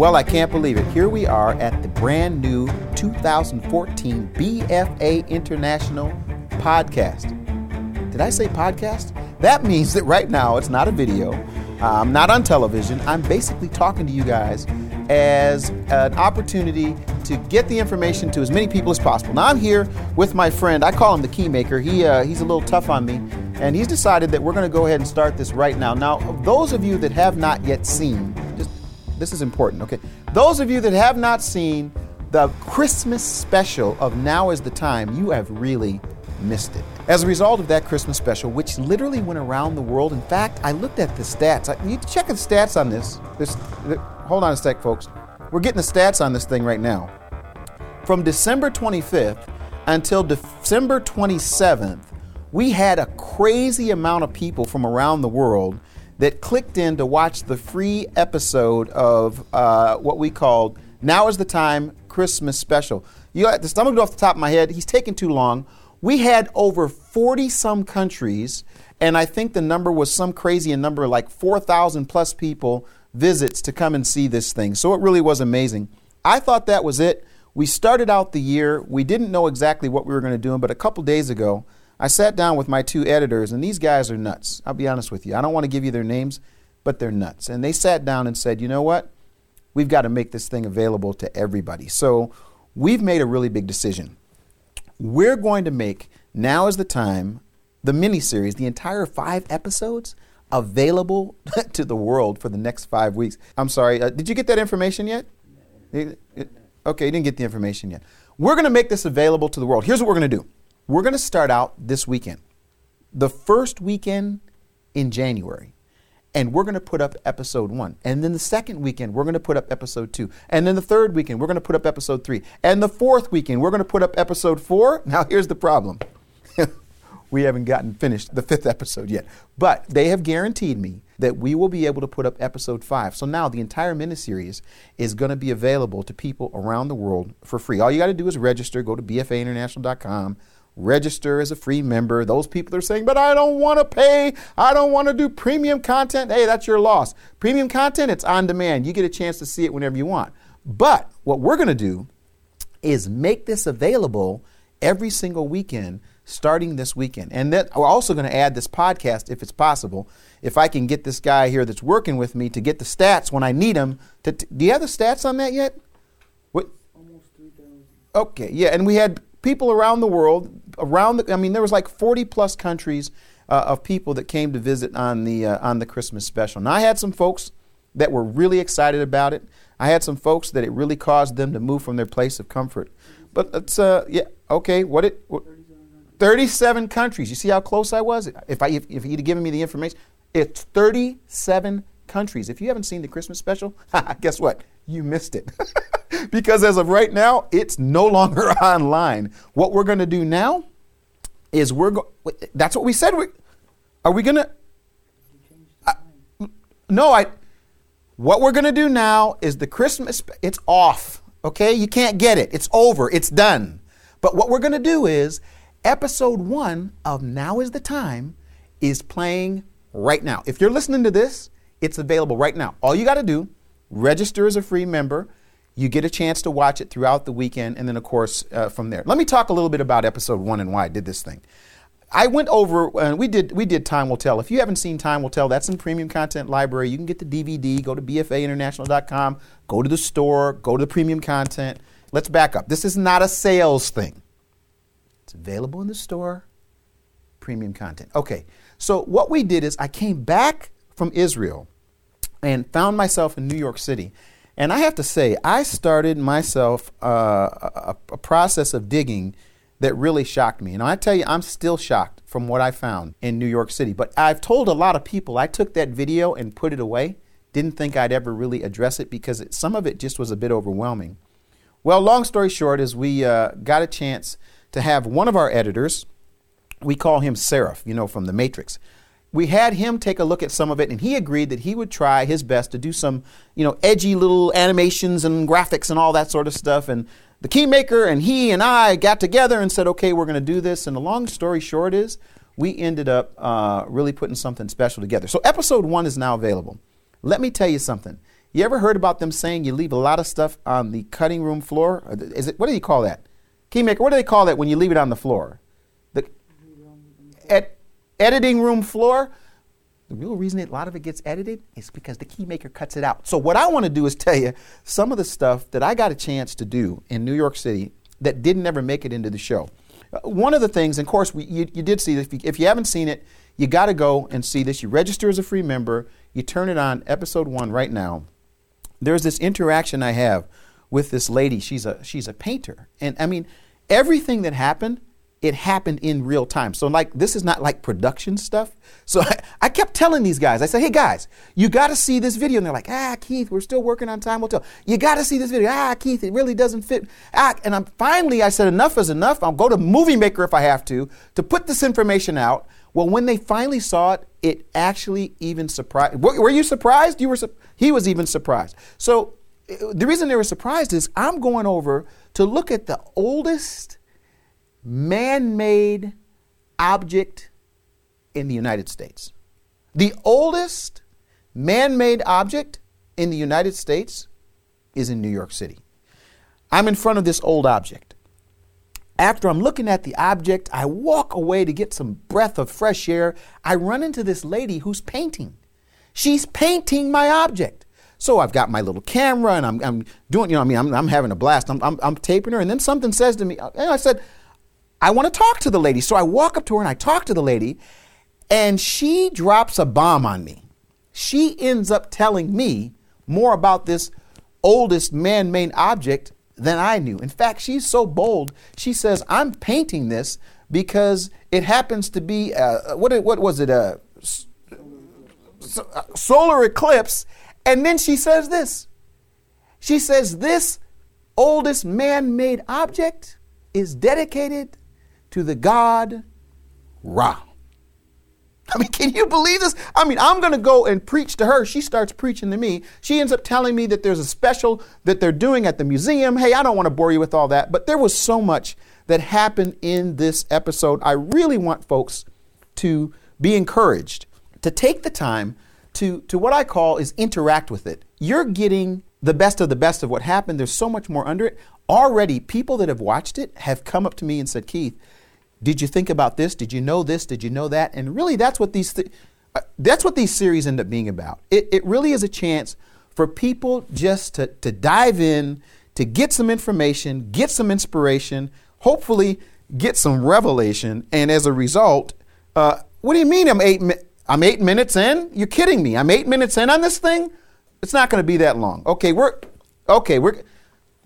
Well, I can't believe it. Here we are at the brand new 2014 BFA International podcast. Did I say podcast? That means that right now it's not a video. I'm not on television. I'm basically talking to you guys as an opportunity to get the information to as many people as possible. Now I'm here with my friend. I call him the keymaker. He uh, he's a little tough on me, and he's decided that we're going to go ahead and start this right now. Now, those of you that have not yet seen, this is important. Okay, those of you that have not seen the Christmas special of Now Is the Time, you have really missed it. As a result of that Christmas special, which literally went around the world, in fact, I looked at the stats. I, you check the stats on this. This hold on a sec, folks. We're getting the stats on this thing right now. From December 25th until December 27th, we had a crazy amount of people from around the world that clicked in to watch the free episode of uh, what we called Now is the Time Christmas Special. You got this, I'm going to go off the top of my head. He's taking too long. We had over 40 some countries, and I think the number was some crazy number like 4,000 plus people visits to come and see this thing. So it really was amazing. I thought that was it. We started out the year, we didn't know exactly what we were going to do, but a couple days ago, I sat down with my two editors, and these guys are nuts. I'll be honest with you. I don't want to give you their names, but they're nuts. And they sat down and said, you know what? We've got to make this thing available to everybody. So we've made a really big decision. We're going to make Now is the Time, the miniseries, the entire five episodes available to the world for the next five weeks. I'm sorry, uh, did you get that information yet? Okay, you didn't get the information yet. We're going to make this available to the world. Here's what we're going to do we're going to start out this weekend, the first weekend in January. And we're going to put up episode one. And then the second weekend, we're going to put up episode two. And then the third weekend, we're going to put up episode three. And the fourth weekend, we're going to put up episode four. Now, here's the problem we haven't gotten finished the fifth episode yet. But they have guaranteed me that we will be able to put up episode five. So now the entire miniseries is going to be available to people around the world for free. All you got to do is register, go to bfainternational.com, register as a free member. Those people are saying, but I don't want to pay. I don't want to do premium content. Hey, that's your loss. Premium content, it's on demand. You get a chance to see it whenever you want. But what we're going to do is make this available every single weekend starting this weekend. And then we're also going to add this podcast if it's possible. If I can get this guy here that's working with me to get the stats when I need them. To, to do you have the stats on that yet? What? Almost 3,000. Okay, yeah. And we had people around the world, around the, I mean, there was like 40 plus countries uh, of people that came to visit on the, uh, on the Christmas special. Now, I had some folks that were really excited about it. I had some folks that it really caused them to move from their place of comfort. But it's, uh, yeah, okay, what it, what, 37 countries. You see how close I was? If, I, if, if he'd given me the information, it's 37 countries. If you haven't seen the Christmas special, guess what? You missed it. because as of right now, it's no longer online. What we're going to do now is we're going, that's what we said. We, are we going to, no, I, what we're going to do now is the Christmas, it's off. Okay? You can't get it. It's over. It's done. But what we're going to do is episode one of Now is the Time is playing right now. If you're listening to this, it's available right now. All you got to do, register as a free member. You get a chance to watch it throughout the weekend, and then, of course, uh, from there. Let me talk a little bit about episode one and why I did this thing. I went over and uh, we did we did Time Will Tell. If you haven't seen Time Will Tell, that's in premium content library. You can get the DVD. Go to bfainternational.com. Go to the store. Go to the premium content. Let's back up. This is not a sales thing. It's available in the store, premium content. Okay, so what we did is I came back from Israel and found myself in New York City. And I have to say, I started myself uh, a, a, process of digging that really shocked me. And I tell you, I'm still shocked from what I found in New York City. But I've told a lot of people, I took that video and put it away. Didn't think I'd ever really address it because it, some of it just was a bit overwhelming. Well, long story short, is we uh, got a chance to have one of our editors, we call him Seraph, you know, from The Matrix. We had him take a look at some of it, and he agreed that he would try his best to do some, you know, edgy little animations and graphics and all that sort of stuff. And the keymaker and he and I got together and said, okay, we're going to do this. And the long story short is, we ended up uh, really putting something special together. So episode one is now available. Let me tell you something. You ever heard about them saying you leave a lot of stuff on the cutting room floor? Is it what do you call that? Keymaker, what do they call that when you leave it on the floor? The ed- editing room floor. The real reason a lot of it gets edited is because the keymaker cuts it out. So what I want to do is tell you some of the stuff that I got a chance to do in New York City that didn't ever make it into the show. Uh, one of the things, and of course, we, you, you did see this. If you, if you haven't seen it, you got to go and see this. You register as a free member. You turn it on, episode one, right now. There's this interaction I have with this lady. She's a she's a painter, and I mean, everything that happened it happened in real time. So like this is not like production stuff. So I, I kept telling these guys, I said, hey guys, you got to see this video. And they're like, ah, Keith, we're still working on time will tell. You got to see this video. Ah, Keith, it really doesn't fit. Ah, and I'm finally, I said, enough is enough. I'll go to Movie Maker if I have to, to put this information out. Well, when they finally saw it, it actually even surprised. Were you surprised? You were. He was even surprised. So uh, the reason they were surprised is I'm going over to look at the oldest man made object in the United States. The oldest man made object in the United States is in New York City. I'm in front of this old object. After I'm looking at the object, I walk away to get some breath of fresh air. I run into this lady who's painting. She's painting my object. So I've got my little camera and I'm, I'm doing, you know, I mean, I'm, I'm having a blast. I'm, I'm, I'm taping her. And then something says to me, uh, and I said, I want to talk to the lady. So I walk up to her and I talk to the lady, and she drops a bomb on me. She ends up telling me more about this oldest man made object than I knew. In fact, she's so bold, she says, I'm painting this because it happens to be, uh, what, what was it, a solar eclipse. And then she says this. She says, This oldest man made object is dedicated to the God Ra. I mean, can you believe this? I mean, I'm going to go and preach to her. She starts preaching to me. She ends up telling me that there's a special that they're doing at the museum. Hey, I don't want to bore you with all that, but there was so much that happened in this episode. I really want folks to be encouraged to take the time to, to what I call is interact with it. You're getting the best of the best of what happened. There's so much more under it. Already, people that have watched it have come up to me and said, Keith, did you think about this? Did you know this? Did you know that? And really, that's what these th- uh, that's what these series end up being about. It, it really is a chance for people just to, to dive in, to get some information, get some inspiration, hopefully get some revelation, and as a result, uh, what do you mean I'm eight mi- I'm eight minutes in? You're kidding me. I'm eight minutes in on this thing. It's not going to be that long. Okay, we're okay. We're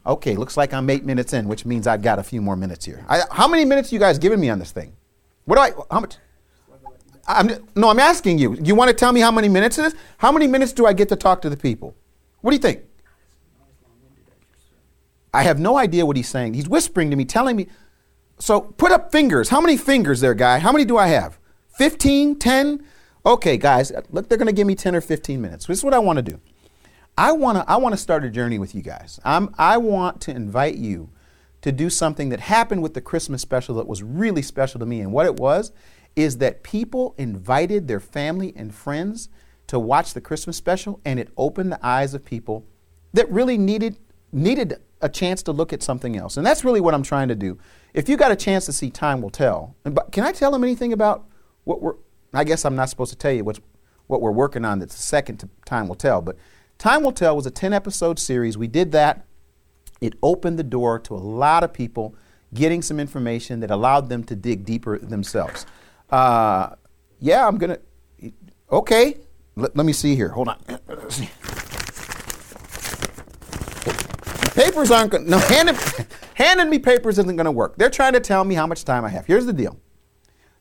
Okay, looks like I'm eight minutes in, which means I've got a few more minutes here. I, how many minutes you guys giving me on this thing? What do I? How much? I'm, no, I'm asking you. You want to tell me how many minutes it is? How many minutes do I get to talk to the people? What do you think? I have no idea what he's saying. He's whispering to me, telling me. So put up fingers. How many fingers there, guy? How many do I have? 15, 10? Okay, guys, look, they're going to give me 10 or 15 minutes. This is what I want to do. I want to I want to start a journey with you guys. I'm, I want to invite you to do something that happened with the Christmas special that was really special to me. And what it was is that people invited their family and friends to watch the Christmas special, and it opened the eyes of people that really needed needed a chance to look at something else. And that's really what I'm trying to do. If you got a chance to see Time Will Tell, but can I tell them anything about what we're I guess I'm not supposed to tell you what's what we're working on that's the second to Time Will Tell, but Time Will Tell was a 10 episode series. We did that. It opened the door to a lot of people getting some information that allowed them to dig deeper themselves. Uh, yeah, I'm going to. Okay, let, let me see here. Hold on. papers aren't going to. no handing, handing me papers isn't going to work they're trying to tell me how much time i have here's the deal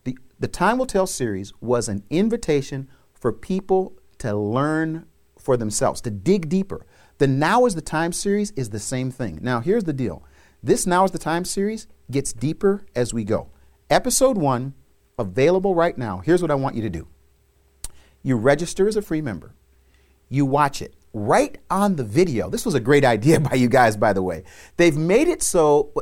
the, the time will tell series was an invitation for people to learn for themselves, to dig deeper. The Now is the Time series is the same thing. Now, here's the deal this Now is the Time series gets deeper as we go. Episode one, available right now. Here's what I want you to do you register as a free member, you watch it right on the video. This was a great idea by you guys, by the way. They've made it so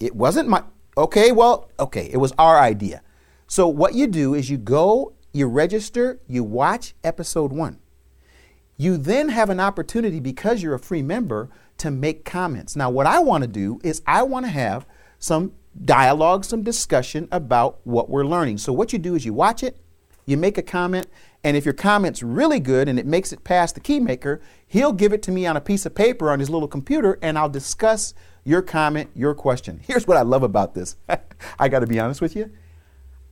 it wasn't my, okay, well, okay, it was our idea. So, what you do is you go, you register, you watch episode one. You then have an opportunity, because you're a free member, to make comments. Now, what I want to do is I want to have some dialogue, some discussion about what we're learning. So, what you do is you watch it, you make a comment, and if your comment's really good and it makes it past the key maker, he'll give it to me on a piece of paper on his little computer, and I'll discuss your comment, your question. Here's what I love about this I got to be honest with you.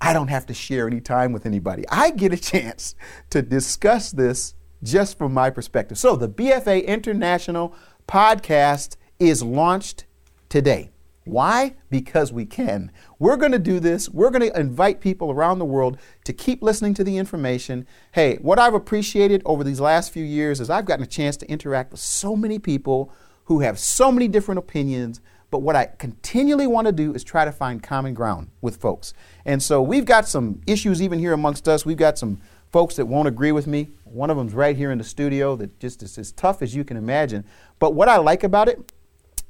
I don't have to share any time with anybody. I get a chance to discuss this just from my perspective. So, the BFA International podcast is launched today. Why? Because we can. We're going to do this. We're going to invite people around the world to keep listening to the information. Hey, what I've appreciated over these last few years is I've gotten a chance to interact with so many people who have so many different opinions. But what I continually want to do is try to find common ground with folks. And so we've got some issues even here amongst us. We've got some folks that won't agree with me. One of them's right here in the studio that just is as tough as you can imagine. But what I like about it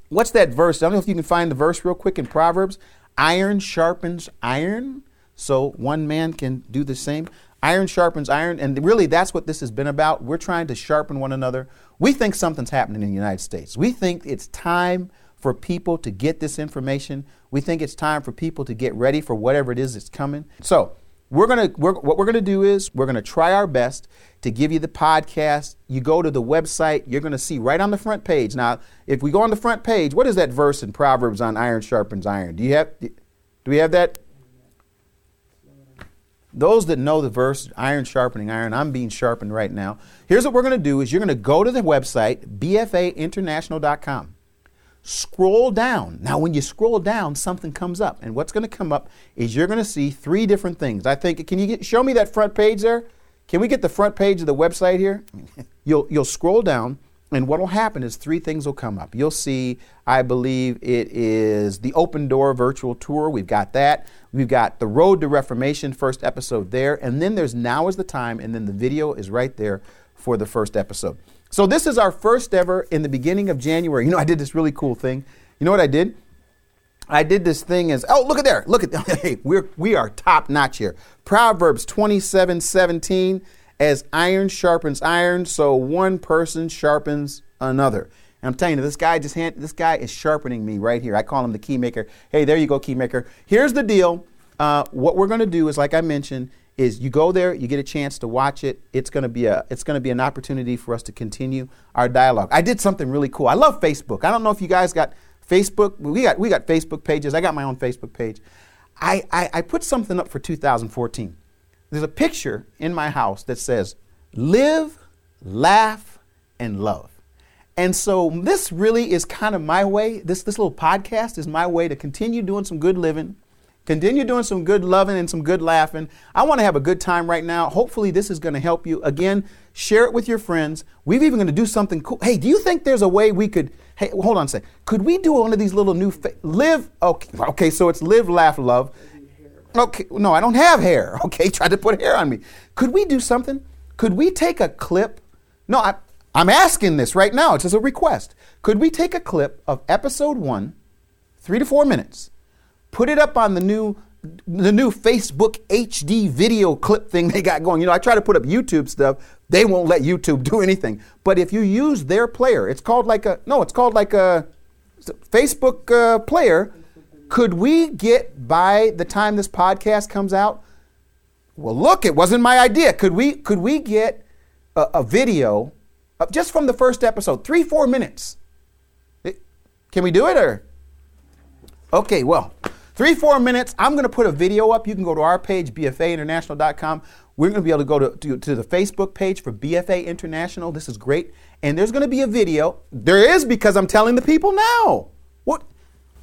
what's that verse? I don't know if you can find the verse real quick in Proverbs. Iron sharpens iron, so one man can do the same. Iron sharpens iron, and really that's what this has been about. We're trying to sharpen one another. We think something's happening in the United States. We think it's time for people to get this information. We think it's time for people to get ready for whatever it is that's coming. So, we're gonna we're, what we're gonna do is we're gonna try our best to give you the podcast. You go to the website, you're gonna see right on the front page. Now, if we go on the front page, what is that verse in Proverbs on iron sharpens iron? Do you have do we have that? Those that know the verse, iron sharpening iron, I'm being sharpened right now. Here's what we're going to do is you're going to go to the website, bfainternational.com scroll down. Now, when you scroll down, something comes up. And what's going to come up is you're going to see three different things. I think, can you get, show me that front page there? Can we get the front page of the website here? you'll, you'll scroll down, and what will happen is three things will come up. You'll see, I believe it is the Open Door virtual tour. We've got that. We've got the Road to Reformation first episode there. And then there's Now is the Time, and then the video is right there for the first episode. So this is our first ever in the beginning of January. You know, I did this really cool thing. You know what I did? I did this thing as oh look at there. Look at hey we're we are top notch here. Proverbs 27 17 as iron sharpens iron so one person sharpens another. And I'm telling you this guy just hand, this guy is sharpening me right here. I call him the key maker. Hey there you go key maker. Here's the deal. Uh, what we're going to do is like I mentioned is you go there, you get a chance to watch it. It's going to be a it's going to be an opportunity for us to continue our dialogue. I did something really cool. I love Facebook. I don't know if you guys got Facebook. We got we got Facebook pages. I got my own Facebook page. I, I, I put something up for 2014. There's a picture in my house that says live, laugh, and love. And so this really is kind of my way. This this little podcast is my way to continue doing some good living Continue doing some good loving and some good laughing. I want to have a good time right now. Hopefully, this is going to help you. Again, share it with your friends. We've even going to do something cool. Hey, do you think there's a way we could? Hey, hold on a second. Could we do one of these little new fa- live? Okay, okay. So it's live, laugh, love. Okay, no, I don't have hair. Okay, try to put hair on me. Could we do something? Could we take a clip? No, I, I'm asking this right now. It's as a request. Could we take a clip of episode one, three to four minutes? Put it up on the new the new Facebook HD video clip thing they got going. You know, I try to put up YouTube stuff. They won't let YouTube do anything. But if you use their player, it's called like a no, it's called like a Facebook uh, player. Could we get by the time this podcast comes out? Well, look, it wasn't my idea. Could we could we get a, a video of just from the first episode, three four minutes? It, can we do it or? Okay, well. Three, four minutes. I'm going to put a video up. You can go to our page, bfainternational.com. We're going to be able to go to, to, to, the Facebook page for BFA International. This is great. And there's going to be a video. There is because I'm telling the people now. What?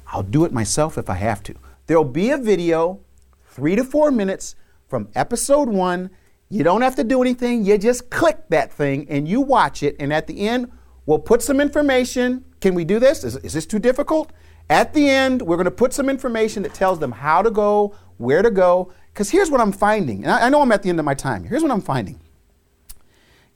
I'll do it myself if I have to. There'll be a video, three to four minutes from episode one. You don't have to do anything. You just click that thing and you watch it. And at the end, we'll put some information. Can we do this? Is, is this too difficult? At the end, we're going to put some information that tells them how to go, where to go. Because here's what I'm finding, and I, I know I'm at the end of my time. Here's what I'm finding.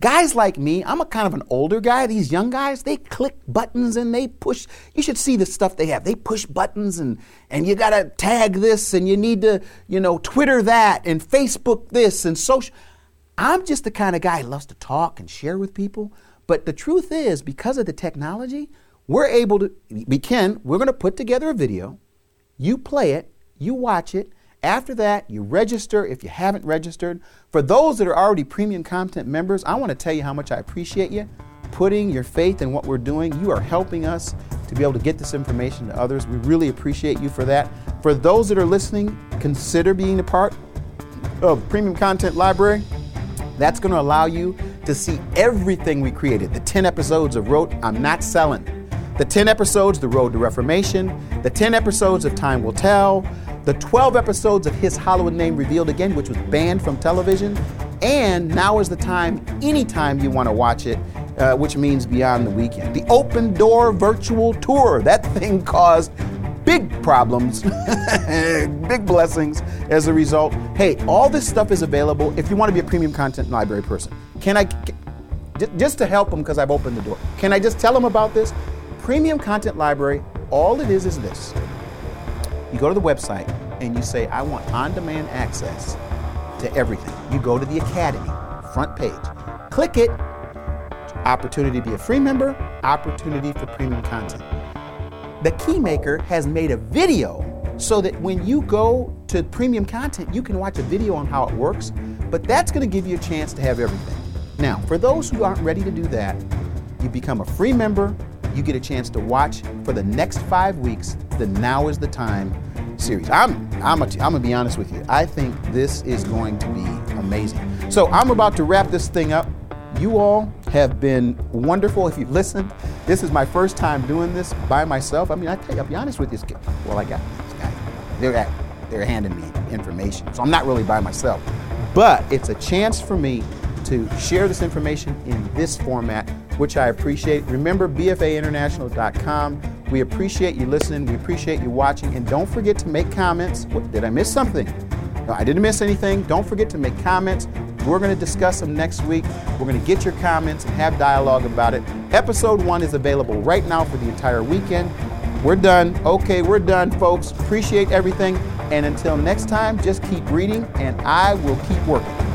Guys like me, I'm a kind of an older guy. These young guys, they click buttons and they push. You should see the stuff they have. They push buttons and and you got to tag this and you need to, you know, Twitter that and Facebook this and social. I'm just the kind of guy who loves to talk and share with people. But the truth is, because of the technology, we're able to, we can, we're going to put together a video. You play it, you watch it. After that, you register if you haven't registered. For those that are already premium content members, I want to tell you how much I appreciate you putting your faith in what we're doing. You are helping us to be able to get this information to others. We really appreciate you for that. For those that are listening, consider being a part of Premium Content Library. That's going to allow you to see everything we created. The 10 episodes of Wrote I'm Not Selling, the 10 episodes, The Road to Reformation, the 10 episodes of Time Will Tell, the 12 episodes of His Holy Name Revealed Again, which was banned from television, and now is the time, anytime you want to watch it, uh, which means beyond the weekend. The Open Door Virtual Tour, that thing caused big problems, big blessings as a result. Hey, all this stuff is available if you want to be a premium content library person. Can I, just to help them because I've opened the door, can I just tell them about this? Premium Content Library, all it is is this. You go to the website and you say, I want on demand access to everything. You go to the Academy, front page, click it, opportunity to be a free member, opportunity for premium content. The Keymaker has made a video so that when you go to premium content, you can watch a video on how it works, but that's going to give you a chance to have everything. Now, for those who aren't ready to do that, you become a free member, you get a chance to watch for the next five weeks the Now is the Time series. I'm, I'm, a, I'm gonna be honest with you. I think this is going to be amazing. So I'm about to wrap this thing up. You all have been wonderful. If you've listened, this is my first time doing this by myself. I mean, I tell you, I'll be honest with you. Well, I got this guy. They're, at, they're handing me information, so I'm not really by myself. But it's a chance for me to share this information in this format, which I appreciate. Remember, BFAinternational.com. We appreciate you listening. We appreciate you watching. And don't forget to make comments. What, did I miss something? No, I didn't miss anything. Don't forget to make comments. We're going to discuss them next week. We're going to get your comments and have dialogue about it. Episode one is available right now for the entire weekend. We're done. Okay, we're done, folks. Appreciate everything. And until next time, just keep reading and I will keep working.